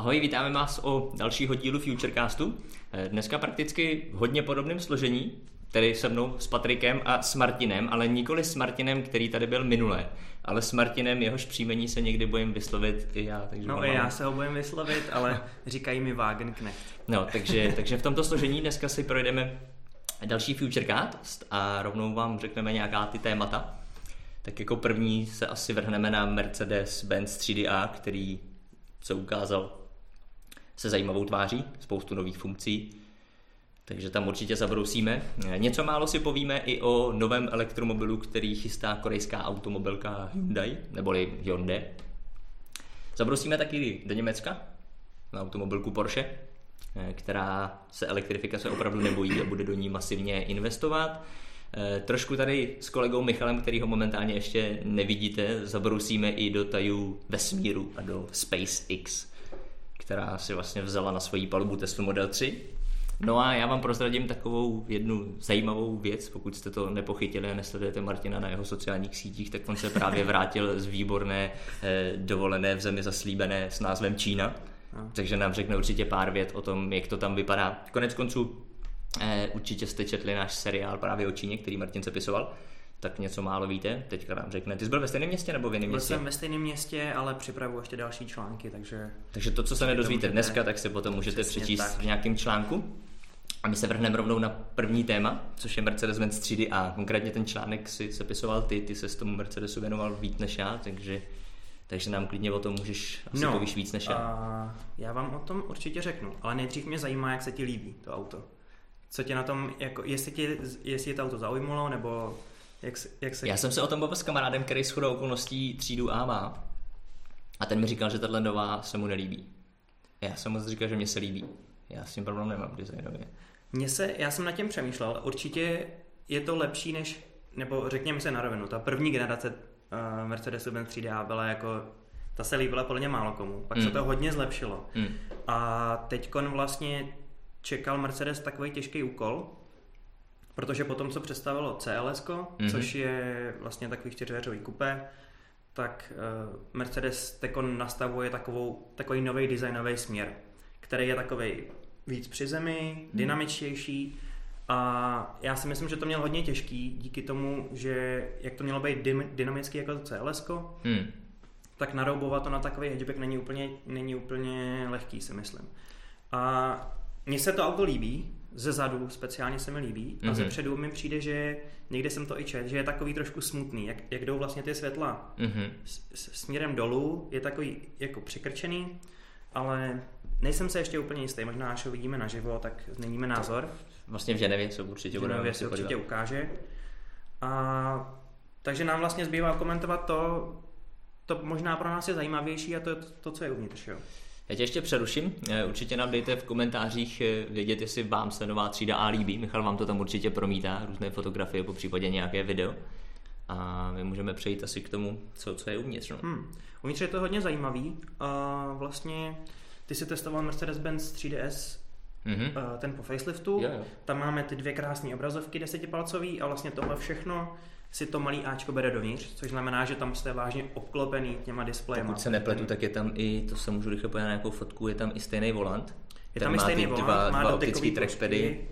Ahoj, vítáme vás o dalšího dílu Futurecastu. Eh, dneska prakticky v hodně podobném složení, tedy se mnou s Patrikem a s Martinem, ale nikoli s Martinem, který tady byl minule, ale s Martinem, jehož příjmení se někdy bojím vyslovit i já. Takže no i já se ho bojím vyslovit, ale říkají mi Wagenknecht. No, takže, takže v tomto složení dneska si projdeme další Futurecast a rovnou vám řekneme nějaká ty témata. Tak jako první se asi vrhneme na Mercedes-Benz 3DA, který se ukázal se zajímavou tváří, spoustu nových funkcí, takže tam určitě zabrousíme. Něco málo si povíme i o novém elektromobilu, který chystá korejská automobilka Hyundai, neboli Hyundai. Zabrousíme taky do Německa na automobilku Porsche, která se elektrifikace opravdu nebojí a bude do ní masivně investovat. Trošku tady s kolegou Michalem, který ho momentálně ještě nevidíte, zabrousíme i do tajů vesmíru a do SpaceX která si vlastně vzala na svoji palubu Tesla Model 3. No a já vám prozradím takovou jednu zajímavou věc, pokud jste to nepochytili a nesledujete Martina na jeho sociálních sítích, tak on se právě vrátil z výborné eh, dovolené v zemi zaslíbené s názvem Čína. No. Takže nám řekne určitě pár vět o tom, jak to tam vypadá. Konec konců eh, určitě jste četli náš seriál právě o Číně, který Martin sepisoval tak něco málo víte, teďka vám řekne. Ty jsi byl ve stejném městě nebo v jiném městě? Byl jsem ve stejném městě, ale připravuji ještě další články, takže... Takže to, co se nedozvíte můžete... dneska, tak si potom můžete přečíst tak. v nějakém článku. A my se vrhneme rovnou na první téma, což je Mercedes-Benz 3D a konkrétně ten článek si sepisoval ty, ty se s tomu Mercedesu věnoval víc než já, takže, takže nám klidně o tom můžeš asi no, povíš víc než já. A já vám o tom určitě řeknu, ale nejdřív mě zajímá, jak se ti líbí to auto. Co tě na tom, jako, jestli, tě, jestli tě to auto zaujímalo, nebo jak se, jak se... Já jsem se o tom bavil s kamarádem, který s chodou okolností třídu A má. A ten mi říkal, že tahle nová se mu nelíbí. Já jsem moc říkal, že mě se líbí. Já s tím problém nemám designově. Mně se, já jsem nad tím přemýšlel, určitě je to lepší než, nebo řekněme se na rovinu, ta první generace uh, Mercedes-Benz 3D byla jako, ta se líbila podle mě málo komu, pak mm. se to hodně zlepšilo. Mm. A teď vlastně čekal Mercedes takový těžký úkol, Protože potom, co představilo CLS, mm-hmm. což je vlastně takový čtyřdveřový kupé, tak uh, Mercedes Tecon nastavuje takovou, takový nový designový směr, který je takový víc při zemi, mm. dynamičtější a já si myslím, že to měl hodně těžký díky tomu, že jak to mělo být dynamický jako to CLS, mm. tak naroubovat to na takový hatchback není úplně, není úplně lehký, si myslím. A mně se to auto líbí, ze zadu speciálně se mi líbí mm-hmm. a ze mhm. předu mi přijde, že někde jsem to i čet, že je takový trošku smutný, jak, jak jdou vlastně ty světla mm-hmm. s, s, směrem dolů, je takový jako přikrčený, ale nejsem se ještě úplně jistý, možná až ho vidíme naživo, tak změníme názor. Vlastně v Ženevě se určitě v Ženevě se určitě ukáže. A, takže nám vlastně zbývá komentovat to, to možná pro nás je zajímavější a to je to, to co je uvnitř. Jo. Já tě ještě přeruším. Eh, určitě nám dejte v komentářích eh, vědět, jestli vám se nová třída A líbí. Michal vám to tam určitě promítá, různé fotografie, po případě nějaké video. A my můžeme přejít asi k tomu, co, co je uvnitř. No. Hmm. Uvnitř je to hodně zajímavý. Uh, vlastně ty si testoval Mercedes-Benz 3DS mm-hmm. ten po faceliftu. Jo, jo. Tam máme ty dvě krásné obrazovky desetipalcový a vlastně tohle všechno si to malý Ačko bere dovnitř, což znamená, že tam jste vážně obklopený těma displejema. Pokud se nepletu, tak je tam i, to se můžu rychle podívat na nějakou fotku, je tam i stejný volant. Je tam i stejný volant, dva, má dva optický trackpady.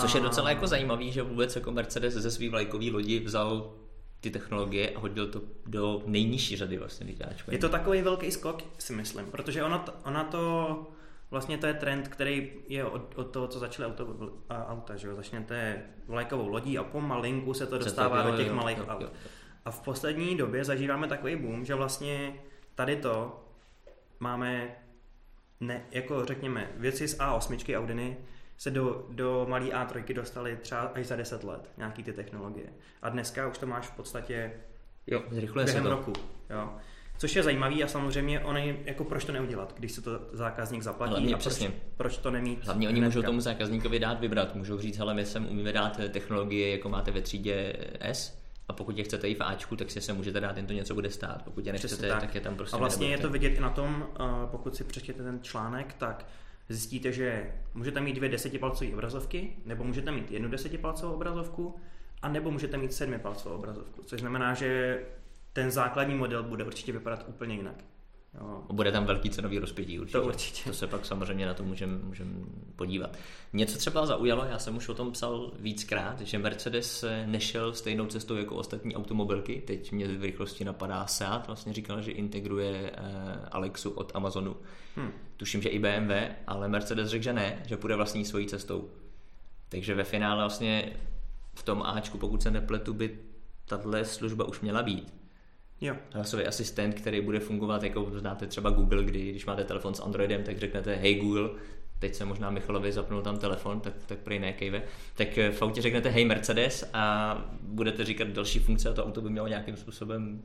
Což je docela jako zajímavý, že vůbec jako Mercedes ze svý vlajkový lodi vzal ty technologie a hodil to do nejnižší řady vlastně Je to takový velký skok, si myslím, protože ona, ona to vlastně to je trend, který je od, od toho, co začaly auto, auta, že jo? Začnete vlajkovou lodí a pomalinku se to dostává do těch jo, malých jo, aut. Jo. A v poslední době zažíváme takový boom, že vlastně tady to máme, ne, jako řekněme, věci z A8 Audiny se do, do malé A3 dostaly třeba až za 10 let, nějaký ty technologie. A dneska už to máš v podstatě jo, během se to. roku. Jo. Což je zajímavý a samozřejmě oni, jako proč to neudělat, když se to zákazník zaplatí Hlavně, a přesně. Proč, proč to nemít Hlavně oni hnedka. můžou tomu zákazníkovi dát vybrat, můžou říct, hele my sem umíme dát technologie, jako máte ve třídě S, a pokud je chcete i v Ačku, tak si se můžete dát, jen to něco bude stát. Pokud je nechcete, tak. tak je tam prostě A vlastně je to vidět i na tom, pokud si přečtěte ten článek, tak zjistíte, že můžete mít dvě desetipalcové obrazovky, nebo můžete mít jednu desetipalcovou obrazovku, a nebo můžete mít sedmipalcovou obrazovku, což znamená, že ten základní model bude určitě vypadat úplně jinak. Jo. Bude tam velký cenový rozpětí určitě. To určitě. To se pak samozřejmě na to můžeme můžem podívat. Něco třeba zaujalo, já jsem už o tom psal víckrát, že Mercedes nešel stejnou cestou jako ostatní automobilky. Teď mě v rychlosti napadá Seat, vlastně říkal, že integruje eh, Alexu od Amazonu. Hmm. Tuším, že i BMW, ale Mercedes řekl, že ne, že půjde vlastní svojí cestou. Takže ve finále vlastně v tom Ačku, pokud se nepletu, by tahle služba už měla být. Jo. Hlasový asistent, který bude fungovat, jako znáte třeba Google, kdy když máte telefon s Androidem, tak řeknete Hey Google, teď se možná Michalovi zapnul tam telefon, tak, tak prý ne kejve, tak eh, v autě řeknete Hey Mercedes a budete říkat další funkce a to auto by mělo nějakým způsobem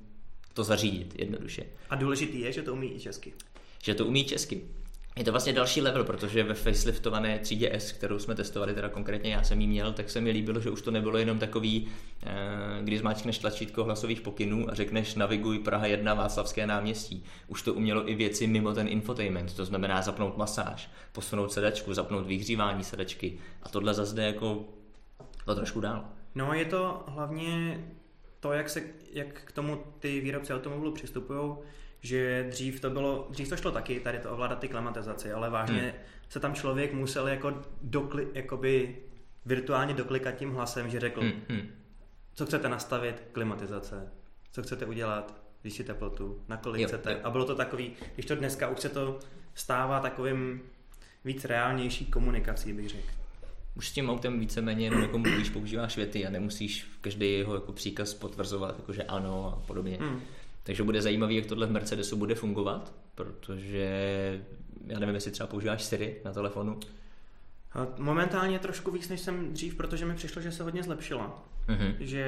to zařídit jednoduše. A důležitý je, že to umí i česky. Že to umí česky. Je to vlastně další level, protože ve faceliftované třídě S, kterou jsme testovali, teda konkrétně já jsem ji měl, tak se mi líbilo, že už to nebylo jenom takový, eh, když zmáčkneš tlačítko hlasových pokynů a řekneš naviguj Praha 1 Václavské náměstí. Už to umělo i věci mimo ten infotainment, to znamená zapnout masáž, posunout sedačku, zapnout vyhřívání sedačky. A tohle zase jde jako to trošku dál. No je to hlavně to, jak, se, jak k tomu ty výrobci automobilů přistupují, že dřív to bylo, dřív to šlo taky, tady to ovládat ty klimatizaci, ale vážně hmm. se tam člověk musel jako dokli, jakoby virtuálně doklikat tím hlasem, že řekl, hmm. Hmm. co chcete nastavit, klimatizace, co chcete udělat, si teplotu, na kolik jo, chcete. Jo. A bylo to takový, když to dneska už se to stává takovým víc reálnější komunikací, bych řekl. Už s tím autem víceméně jenom jako mluvíš, používáš věty a nemusíš každý jeho jako příkaz potvrzovat, jakože ano a podobně. Hmm. Takže bude zajímavý, jak tohle v Mercedesu bude fungovat, protože já nevím, jestli třeba používáš Siri na telefonu. Momentálně trošku víc, než jsem dřív, protože mi přišlo, že se hodně zlepšila. Mm-hmm. Že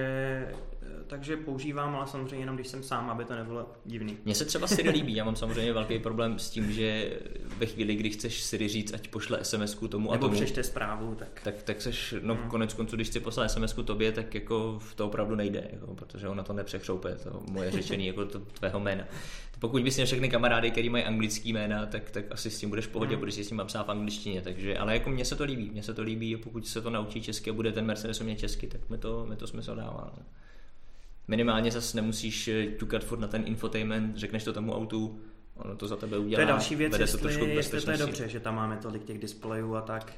takže používám, ale samozřejmě jenom když jsem sám, aby to nebylo divný. Mně se třeba Siri líbí, já mám samozřejmě velký problém s tím, že ve chvíli, kdy chceš Siri říct, ať pošle sms tomu Nebo a tomu. přešte zprávu, tak... Tak, tak seš, no hmm. konec konců, když chci poslat sms tobě, tak jako to opravdu nejde, jako, protože ona to nepřechřoupe, to moje řečení jako to tvého jména. Pokud bys měl všechny kamarády, který mají anglický jména, tak, tak asi s tím budeš v pohodě, budeš si s tím psát v angličtině. Takže, ale jako mně se to líbí, mně se to líbí, pokud se to naučí česky a bude ten Mercedes umět česky, tak mi to, mi to smysl dává. No minimálně zase nemusíš eh, ťukat furt na ten infotainment, řekneš to tomu autu, ono to za tebe udělá. To je další věc, jestli, to jestli to je dobře, že tam máme tolik těch displejů a tak.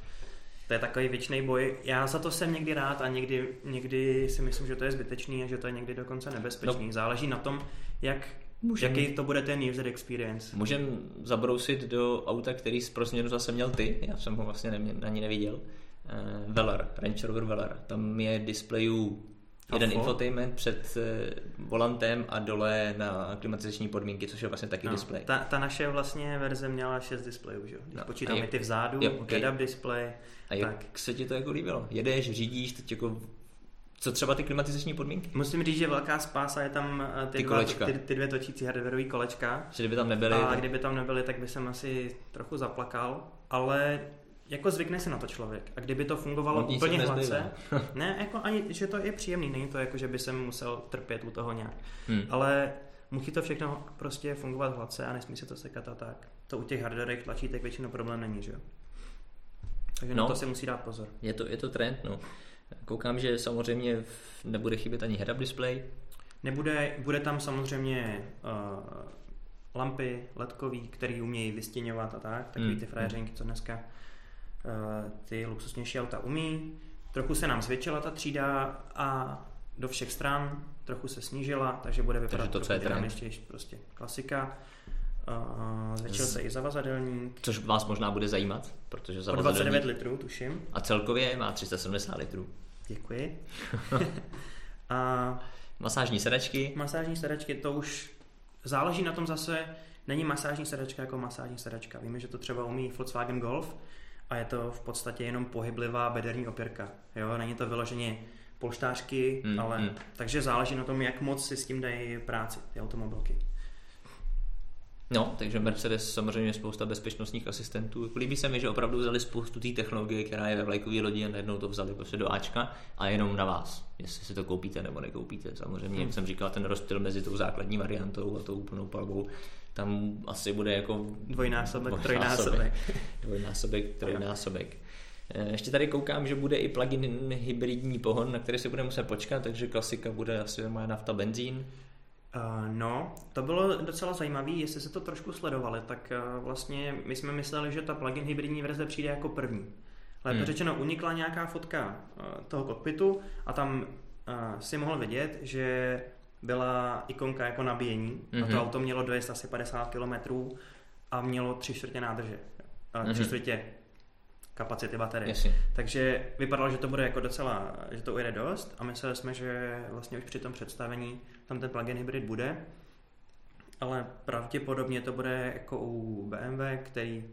To je takový věčný boj. Já za to jsem někdy rád a někdy, někdy si myslím, že to je zbytečný a že to je někdy dokonce nebezpečný. No. Záleží na tom, jak Můžem, jaký to bude ten user experience. Můžem zabrousit do auta, který z změnu zase měl ty, já jsem ho vlastně nemě, ani neviděl. Uh, Velar, Range Rover Velar. Tam je displejů jeden infotainment před uh, volantem a dole na klimatizační podmínky, což je vlastně taky no, displej. Ta, ta naše vlastně verze měla 6 displejů, že? Když no, počítáme ty vzadu, jo, okay. head-up display. A jak tak. se ti to jako líbilo? Jedeš, řídíš, teď jako co třeba ty klimatizační podmínky? Musím říct, že velká spása je tam eh, ty, ty, dva, ty, ty dvě točící hardwareové kolečka. Že kdyby tam nebyly. A kdyby tam nebyly, tak by jsem asi trochu zaplakal. Ale jako zvykne se na to člověk. A kdyby to fungovalo Modní úplně hladce, ne, jako ani, že to je příjemný, není to jako, že by se musel trpět u toho nějak. Hmm. Ale musí to všechno prostě fungovat hladce a nesmí se to sekat a tak. To u těch hardwareových tlačítek většinou problém není, že jo? Takže no, na to se musí dát pozor. Je to, je to trend, no. Koukám, že samozřejmě nebude chybět ani head-up display. Nebude, bude tam samozřejmě uh, lampy ledkový, které umějí vystěňovat a tak, takový hmm. ty frajeřinky, co dneska Eh, ty luxusnější auta umí. Trochu se nám zvětšila ta třída a do všech stran, trochu se snížila, takže bude vypadat takže to, co je dynamičtější, prostě klasika. Uh, zvětšil se i zavazadelník. Což vás možná bude zajímat, protože zavazadelník... 29 litrů, tuším. A celkově má 370 litrů. Děkuji. a... Masážní sedačky. Masážní sedačky, to už záleží na tom zase, není masážní sedačka jako masážní sedačka. Víme, že to třeba umí Volkswagen Golf, a je to v podstatě jenom pohyblivá bederní opěrka. Jo? Není to vyloženě polštářky, mm, ale mm. takže záleží na tom, jak moc si s tím dají práci ty automobilky. No, takže Mercedes samozřejmě spousta bezpečnostních asistentů. Líbí se mi, že opravdu vzali spoustu té technologie, která je ve vlajkové lodi a najednou to vzali prostě do Ačka a jenom na vás, jestli si to koupíte nebo nekoupíte. Samozřejmě, hmm. jak jsem říkal, ten rozptyl mezi tou základní variantou a tou úplnou palbou tam asi bude jako dvojnásobek, trojnásobek. Dvojnásobek, trojnásobek. Eh, ještě tady koukám, že bude i plug-in hybridní pohon, na který si bude muset počkat, takže klasika bude asi má nafta, benzín. Uh, no, to bylo docela zajímavé, jestli se to trošku sledovali, tak uh, vlastně my jsme mysleli, že ta plug-in hybridní verze přijde jako první. Lépe hmm. řečeno, unikla nějaká fotka uh, toho kokpitu a tam si mohl vidět, že byla ikonka jako nabíjení mm-hmm. a to mhm. auto mělo dojezd asi 50 km a mělo tři čtvrtě nádrže. Uh, tři mhm. čtvrtě kapacity baterie. Jasně. Takže vypadalo, že to bude jako docela, že to ujede dost a mysleli jsme, že vlastně už při tom představení tam ten plug-in hybrid bude, ale pravděpodobně to bude jako u BMW, který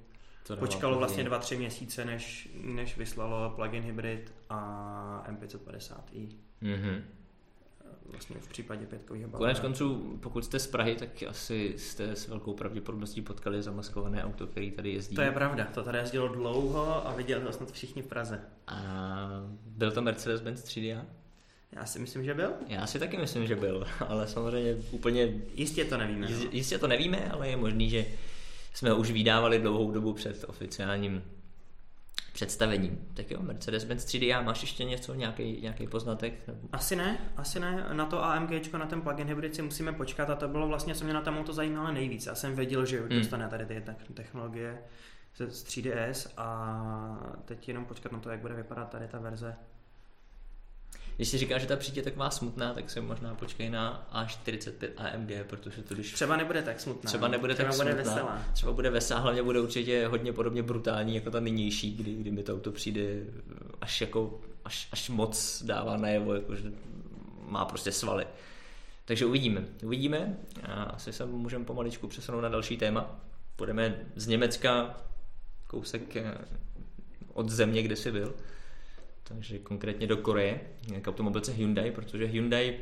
to počkalo vlastně 2-3 měsíce, než, než vyslalo plug-in hybrid a M550i. Mm-hmm vlastně v případě pětkového balónu. Konec konců, pokud jste z Prahy, tak asi jste s velkou pravděpodobností potkali zamaskované auto, který tady jezdí. To je pravda, to tady jezdilo dlouho a viděli ho snad všichni v Praze. A byl to Mercedes-Benz 3DA? Já si myslím, že byl. Já si taky myslím, že byl, ale samozřejmě úplně... Jistě to nevíme. Jistě, no. jistě to nevíme, ale je možný, že jsme ho už vydávali dlouhou dobu před oficiálním představením. Tak jo, Mercedes-Benz 3D, máš ještě něco, nějaký, nějaký poznatek? Asi ne, asi ne. Na to AMG, na ten plug-in hybrid si musíme počkat a to bylo vlastně, co mě na tom auto zajímalo nejvíc. Já jsem věděl, že hmm. dostane tady ty technologie z 3DS a teď jenom počkat na to, jak bude vypadat tady ta verze když si říká, že ta přítě tak má smutná, tak se možná počkej na A45 AMG, protože to když... Třeba nebude tak smutná. Třeba nebude třeba tak bude smutná. Veselá. Třeba bude veselá, hlavně bude určitě hodně podobně brutální jako ta nynější, kdy, kdy mi to auto přijde až jako, až, až moc dává najevo, jako, že má prostě svaly. Takže uvidíme. Uvidíme a asi se můžeme pomaličku přesunout na další téma. Půjdeme z Německa kousek eh, od země, kde jsi byl takže konkrétně do Koreje, k automobilce Hyundai, protože Hyundai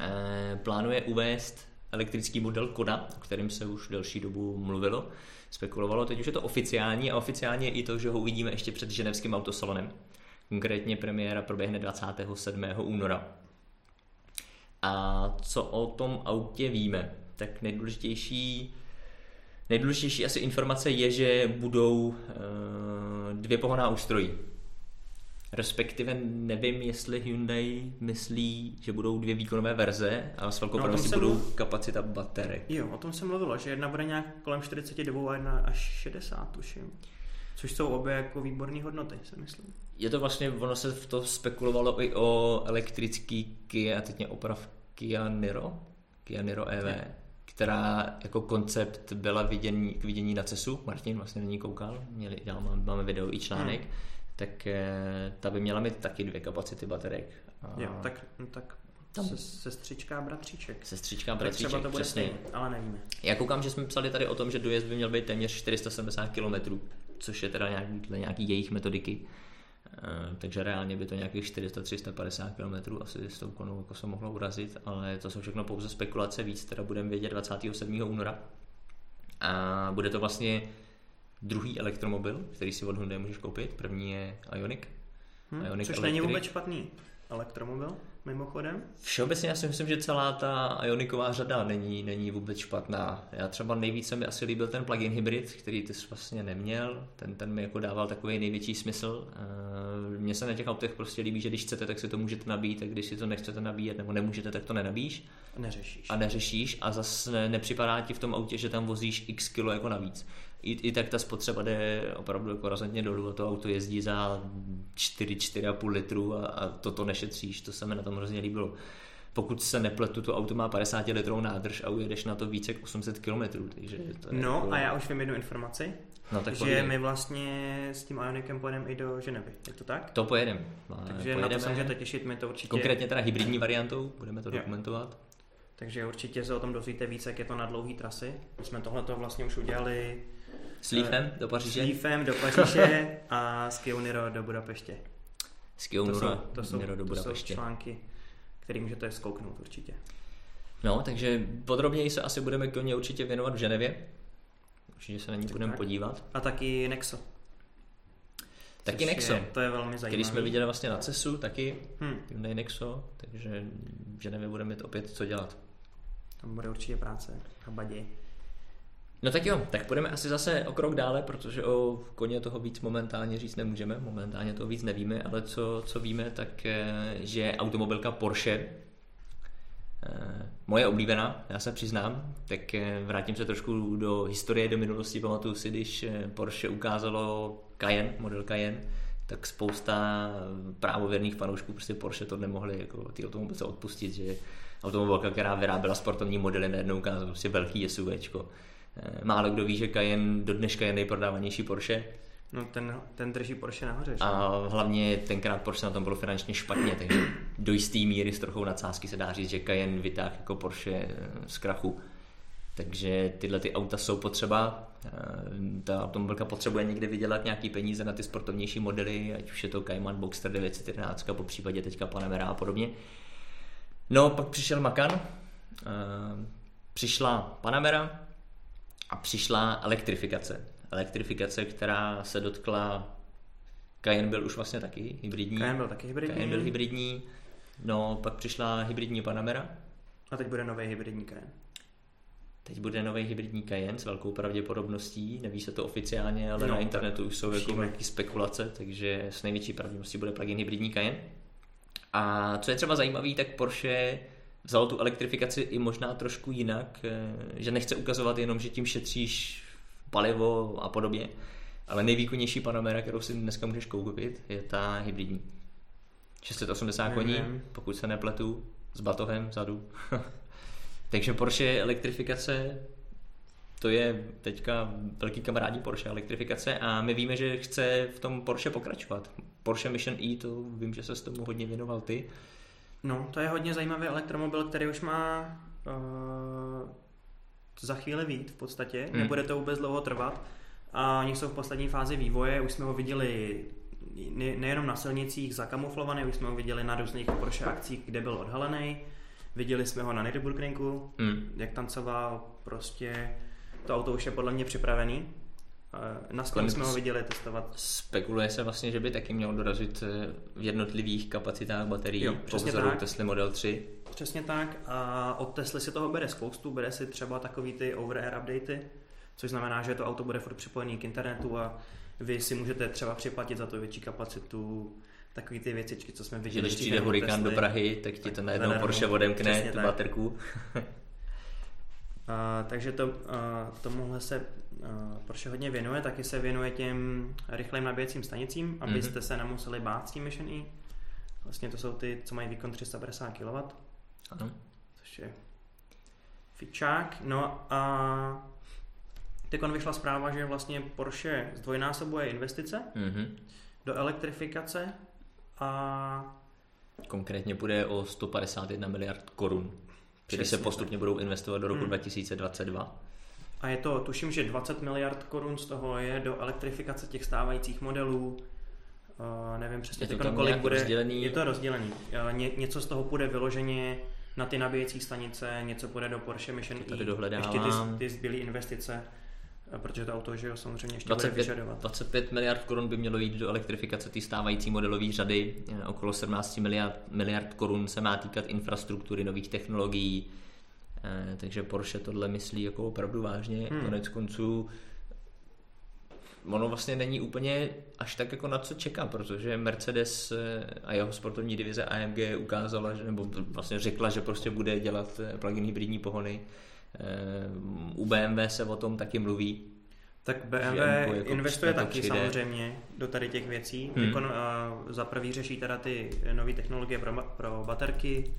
eh, plánuje uvést elektrický model Koda, o kterém se už delší dobu mluvilo, spekulovalo, teď už je to oficiální a oficiálně i to, že ho uvidíme ještě před ženevským autosalonem. Konkrétně premiéra proběhne 27. února. A co o tom autě víme? Tak nejdůležitější Nejdůležitější asi informace je, že budou e, dvě pohoná ústrojí Respektive nevím, jestli Hyundai myslí, že budou dvě výkonové verze a s velkou no, pravděpodobností budou mluv... kapacita baterek. Jo, o tom se mluvilo, že jedna bude nějak kolem 42 a jedna až 60, tuším. Což jsou obě jako výborné hodnoty, si myslím. Je to vlastně, ono se v to spekulovalo i o elektrický Kia, teď mě oprav Kia Niro, Kia Niro EV, je. která jako koncept byla vidění, k vidění na CESu. Martin vlastně na ní koukal, měli, dělal, máme video i článek. Hmm tak eh, ta by měla mít taky dvě kapacity baterek. Jo, tak, no tak tam. Se, sestřička a bratříček. Sestřička a bratříček, třeba to bude přesně. Stejný, ale nevíme. Já koukám, že jsme psali tady o tom, že dojezd by měl být téměř 470 km, což je teda nějaký, nějaký jejich metodiky. Uh, takže reálně by to nějakých 400-350 km asi s tou konou jako se mohlo urazit, ale to jsou všechno pouze spekulace, víc teda budeme vědět 27. února. A bude to vlastně druhý elektromobil, který si od Hyundai můžeš koupit. První je Ioniq. Hmm, Ioniq což Electric. není vůbec špatný elektromobil, mimochodem. Všeobecně já si myslím, že celá ta Ioniková řada není, není vůbec špatná. Já třeba nejvíce mi asi líbil ten plug-in hybrid, který ty jsi vlastně neměl. Ten, ten mi jako dával takový největší smysl. Eh, mně se na těch autech prostě líbí, že když chcete, tak si to můžete nabít, a když si to nechcete nabíjet nebo nemůžete, tak to nenabíš. A neřešíš. A neřešíš a zase nepřipadá ti v tom autě, že tam vozíš x kilo jako navíc i, i tak ta spotřeba jde opravdu jako razantně dolů a to auto jezdí za 4-4,5 litru a, a toto nešetříš, to se mi na tom hrozně líbilo. Pokud se nepletu, to auto má 50 litrů nádrž a ujedeš na to více jak 800 km. Takže to je no jako... a já už vím jednu informaci, no, tak že pojedem. my vlastně s tím Ionikem pojedeme i do Ženevy, je to tak? To pojedeme. Takže pojedeme, na to se můžete těšit, my to určitě... Konkrétně teda hybridní variantou, budeme to jo. dokumentovat. Takže určitě se o tom dozvíte více, jak je to na dlouhé trasy. My jsme tohleto vlastně už udělali s Leafem do Paříže? S Leafem do Paříže a s Kioniro do Budapeště. S Kioniro to jsou, to jsou, do Budapeště. To jsou články, které můžete zkouknout určitě. No, takže podrobněji se asi budeme Kioně určitě věnovat v Ženevě. Určitě se na ní budeme podívat. A taky Nexo. Taky Nexo. Je, to je velmi zajímavé. Který jsme viděli vlastně na CESu, taky hmm. Hyundai Nexo, takže v Ženevě budeme mít opět co dělat. Tam bude určitě práce a badě. No tak jo, tak půjdeme asi zase o krok dále, protože o koně toho víc momentálně říct nemůžeme, momentálně toho víc nevíme, ale co, co víme, tak že automobilka Porsche Moje oblíbená, já se přiznám, tak vrátím se trošku do historie, do minulosti. Pamatuju si, když Porsche ukázalo Cayenne, model Cayenne, tak spousta právověrných fanoušků prostě Porsche to nemohli jako ty automobilce odpustit, že automobilka, která vyráběla sportovní modely, najednou ukázala prostě velký SUVčko. Eh, málo kdo ví, že Cayenne do dneška je nejprodávanější Porsche. No ten, ten drží Porsche nahoře. A hlavně tenkrát Porsche na tom bylo finančně špatně, takže do jisté míry s trochou nadsázky se dá říct, že Cayenne vytáhl jako Porsche eh, z krachu. Takže tyhle ty auta jsou potřeba. Eh, ta automobilka potřebuje někde vydělat nějaký peníze na ty sportovnější modely, ať už je to Cayman Boxster 911, po případě teďka Panamera a podobně. No, pak přišel Macan, přišla Panamera, a přišla elektrifikace. Elektrifikace, která se dotkla Cayenne byl už vlastně taky hybridní. Cayenne byl taky hybridní. Cayenne byl hybridní. No, pak přišla hybridní Panamera. A teď bude nový hybridní Cayenne. Teď bude nový hybridní Cayenne s velkou pravděpodobností, neví se to oficiálně, ale no, na internetu už jsou jako velké spekulace, takže s největší pravděpodobností bude plug-in hybridní Cayenne. A co je třeba zajímavé, tak Porsche vzal tu elektrifikaci i možná trošku jinak, eh, že nechce ukazovat jenom, že tím šetříš palivo a podobně, ale nejvýkonnější Panamera, kterou si dneska můžeš koupit, je ta hybridní. 680 koní, pokud se nepletu, s batohem vzadu. Takže Porsche elektrifikace, to je teďka velký kamarádí Porsche elektrifikace a my víme, že chce v tom Porsche pokračovat. Porsche Mission E, to vím, že se s tomu hodně věnoval ty. No, to je hodně zajímavý elektromobil, který už má uh, za chvíli vít v podstatě. Hmm. Nebude to vůbec dlouho trvat. A oni jsou v poslední fázi vývoje, už jsme ho viděli ne, nejenom na silnicích zakamuflovaný, už jsme ho viděli na různých Porsche akcích, kde byl odhalený. Viděli jsme ho na Nürburgringu, hmm. jak tancoval, prostě to auto už je podle mě připravený. Na sklepě jsme ho viděli testovat. Spekuluje se vlastně, že by taky měl dorazit eh, v jednotlivých kapacitách baterií jo, po vzoru Tesla Model 3. Přesně tak a od Tesly si toho bere spoustu, bere si třeba takový ty over-air updaty, což znamená, že to auto bude furt připojený k internetu a vy si můžete třeba připlatit za to větší kapacitu, takový ty věcičky, co jsme viděli. Když přijde hurikán do Prahy, tak ti to najednou Porsche odemkne tu baterku. Uh, takže to, uh, tomuhle se Porsche hodně věnuje, taky se věnuje těm rychlým nabíjecím stanicím, abyste mm-hmm. se nemuseli bát s tím Mission E. Vlastně to jsou ty, co mají výkon 350 kW. Ano. Což je fičák. No a teď vyšla zpráva, že vlastně Porsche zdvojnásobuje investice mm-hmm. do elektrifikace a Konkrétně bude o 151 miliard korun které se postupně budou investovat do roku hmm. 2022. A je to, tuším, že 20 miliard korun z toho je do elektrifikace těch stávajících modelů. Uh, nevím přesně, je to tam kolik bude. Rozdělený... Je to rozdělený. Uh, ně, něco z toho bude vyloženě na ty nabíjecí stanice, něco půjde do Porsche Mission E. Ještě ty, ty zbylé investice protože to auto, že jo, samozřejmě ještě 25, bude vyžadovat. 25 miliard korun by mělo jít do elektrifikace té stávající modelové řady, okolo 17 miliard, miliard korun se má týkat infrastruktury, nových technologií, eh, takže Porsche tohle myslí jako opravdu vážně. Hmm. Konec konců ono vlastně není úplně až tak jako na co čeká, protože Mercedes eh, a jeho sportovní divize AMG ukázala, že, nebo vlastně řekla, že prostě bude dělat eh, plug-in hybridní pohony u BMW se o tom taky mluví. Tak BMW jako investuje taky přijde. samozřejmě do tady těch věcí. Hmm. Jako, za prvý řeší teda ty nové technologie pro, pro baterky,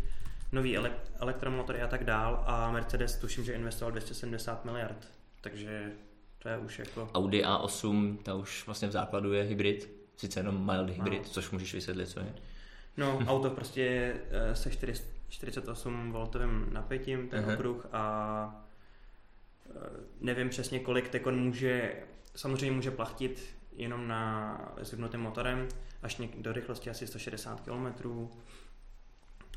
nový elektromotory a tak dál a Mercedes tuším, že investoval 270 miliard. Takže to je už jako... Audi A8, ta už vlastně v základu je hybrid, sice jenom mild hybrid, no. což můžeš vysvětlit, co je. No, auto prostě eh, se 400 48 voltovým napětím ten uh-huh. okruh a e, nevím přesně kolik tekon může, samozřejmě může plachtit jenom na zvyknutým motorem až do rychlosti asi 160 km.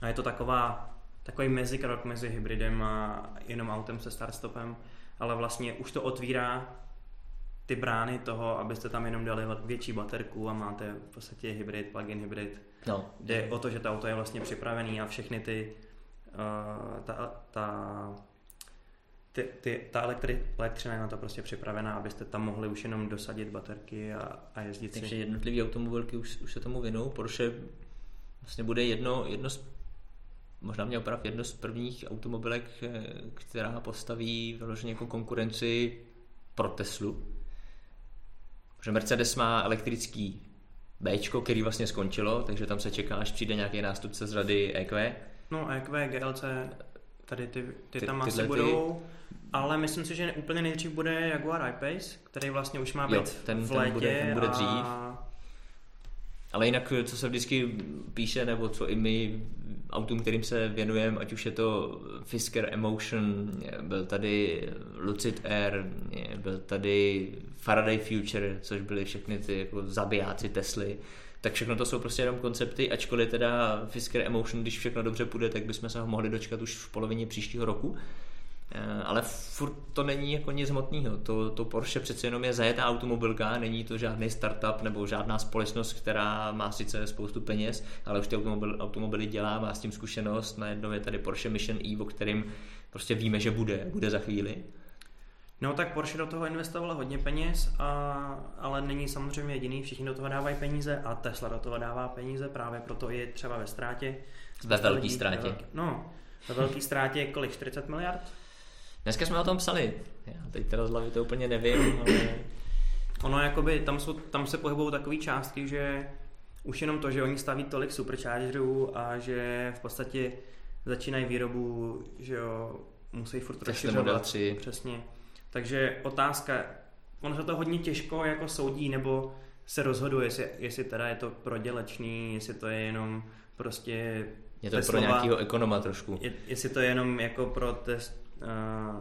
A je to taková, takový mezikrok mezi hybridem a jenom autem se start-stopem, ale vlastně už to otvírá ty brány toho, abyste tam jenom dali větší baterku a máte v podstatě hybrid, plug-in hybrid. No. Jde o to, že to auto je vlastně připravený a všechny ty uh, ta, ta, ty, ty, ta elektri, elektřina je na to prostě připravená, abyste tam mohli už jenom dosadit baterky a, a jezdit Takže si. jednotlivé automobilky už, už se tomu věnou. Porsche vlastně bude jedno, jedno z možná mě opravdu jedno z prvních automobilek, eh, která postaví vyloženě jako konkurenci pro Teslu. Že Mercedes má elektrický B, který vlastně skončilo, takže tam se čeká, až přijde nějaký nástupce z řady EQ. No EQ, GLC, tady ty, ty, ty tam asi ty... budou, ale myslím si, že úplně nejdřív bude Jaguar I-Pace, který vlastně už má být jo, ten, v létě ten bude, ten bude dřív. A... Ale jinak, co se vždycky píše, nebo co i my autům, kterým se věnujeme, ať už je to Fisker Emotion, byl tady Lucid Air, byl tady Faraday Future, což byly všechny ty jako zabijáci Tesly, tak všechno to jsou prostě jenom koncepty, ačkoliv teda Fisker Emotion, když všechno dobře půjde, tak bychom se ho mohli dočkat už v polovině příštího roku. Eh, ale furt to není jako nic hmotného. To, to Porsche přece jenom je zajetá automobilka, není to žádný startup nebo žádná společnost, která má sice spoustu peněz, ale už ty automobil, automobily dělá, má s tím zkušenost. Najednou je tady Porsche Mission E, o kterým prostě víme, že bude, bude za chvíli. No tak Porsche do toho investovala hodně peněz, a, ale není samozřejmě jediný, všichni do toho dávají peníze a Tesla do toho dává peníze, právě proto je třeba ve ztrátě. Ve velké ztrátě. no, ve velké ztrátě kolik? 40 miliard? Dneska jsme o tom psali. Já teď teda z hlavy to úplně nevím, ale... Ono jakoby, tam, jsou, tam se pohybují takové částky, že už jenom to, že oni staví tolik superchargerů a že v podstatě začínají výrobu, že jo, musí furt rozšiřovat. Přesně. Takže otázka, ono se to hodně těžko jako soudí, nebo se rozhoduje, jestli, jestli teda je to prodělečný, jestli to je jenom prostě je to pro nějakého ekonoma trošku. Je, jestli to je jenom jako pro test,